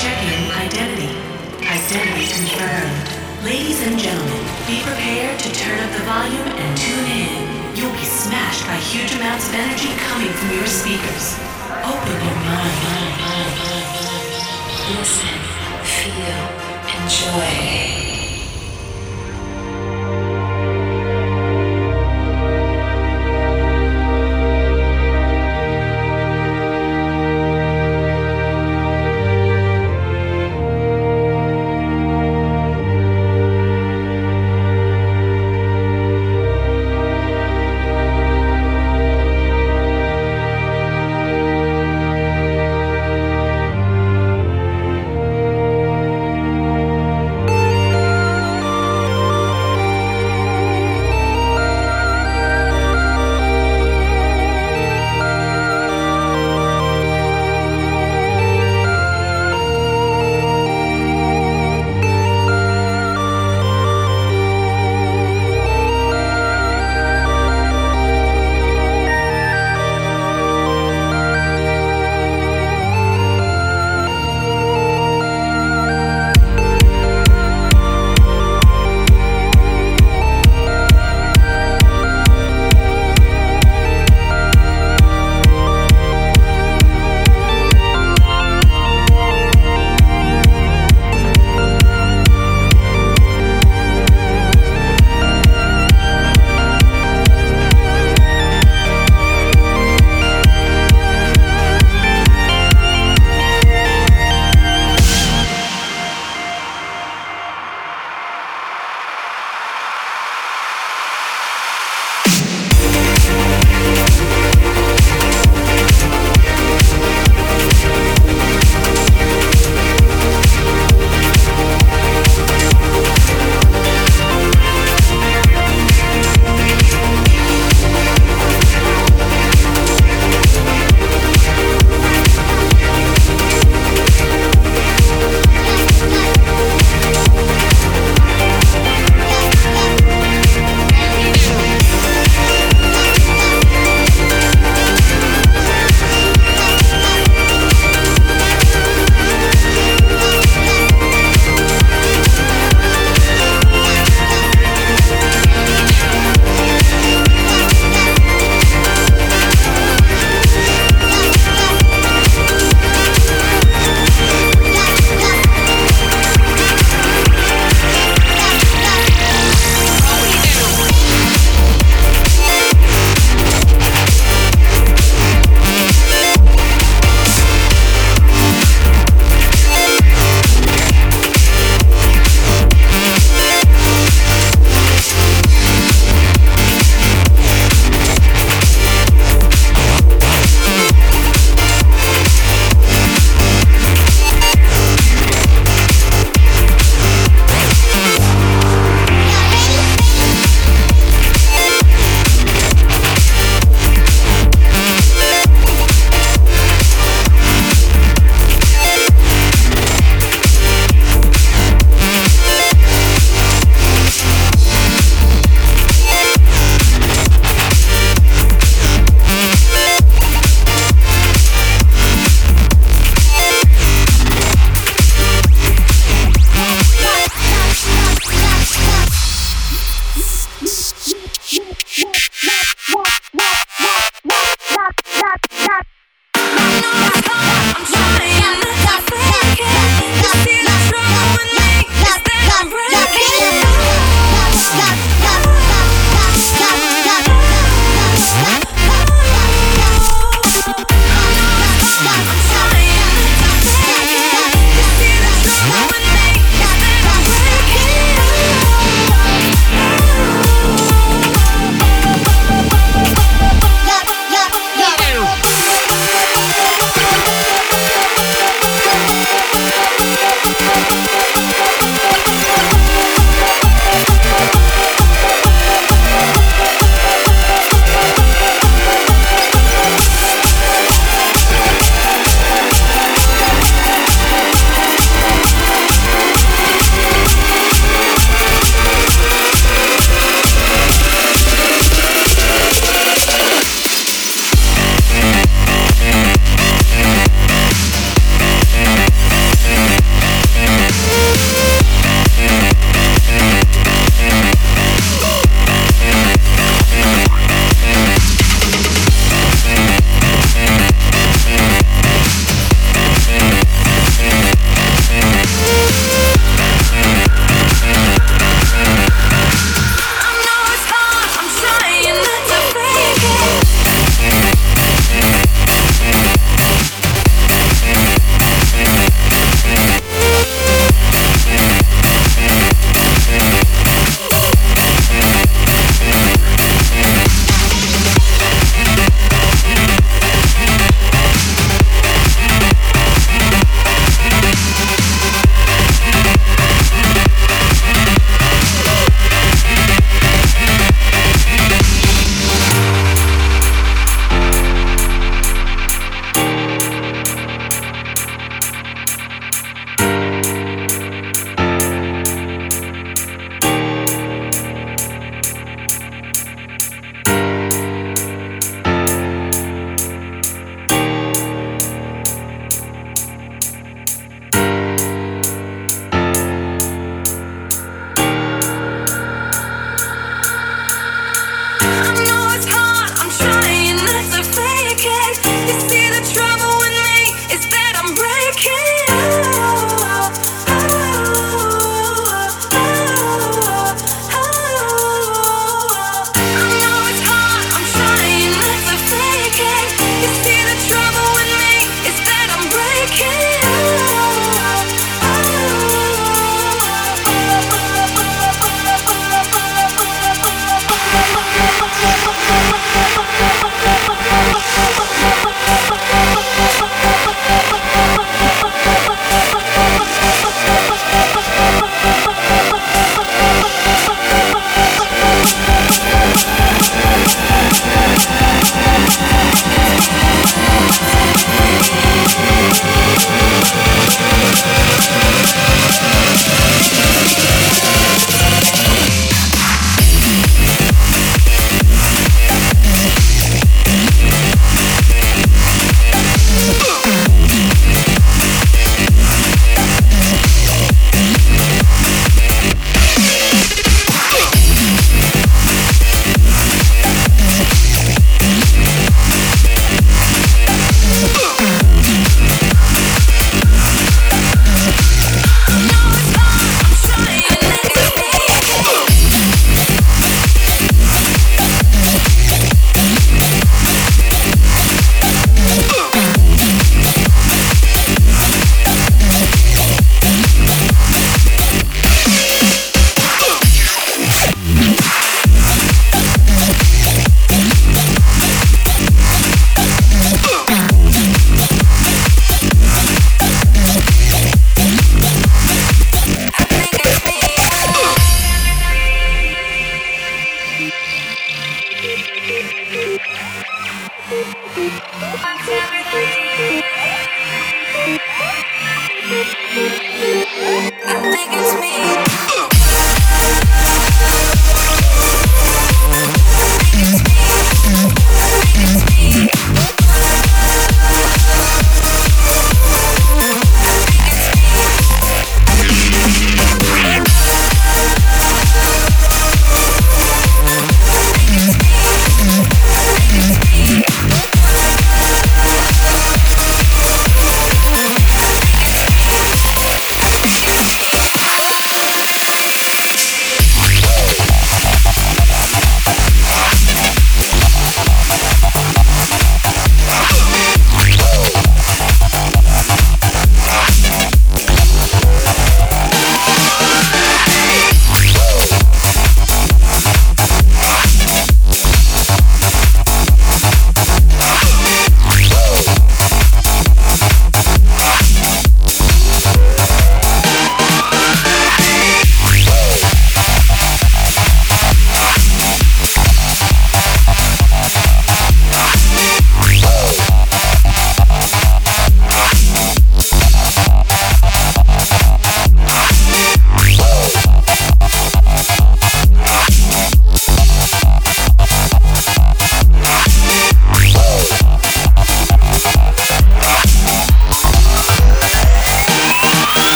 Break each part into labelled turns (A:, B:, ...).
A: Checking identity. Identity confirmed. Ladies and gentlemen, be prepared to turn up the volume and tune in. You'll be smashed by huge amounts of energy coming from your speakers. Open your mind.
B: Listen, feel, enjoy.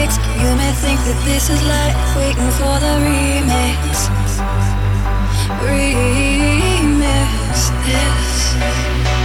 C: You may think that this is like waiting for the remix. Remix this.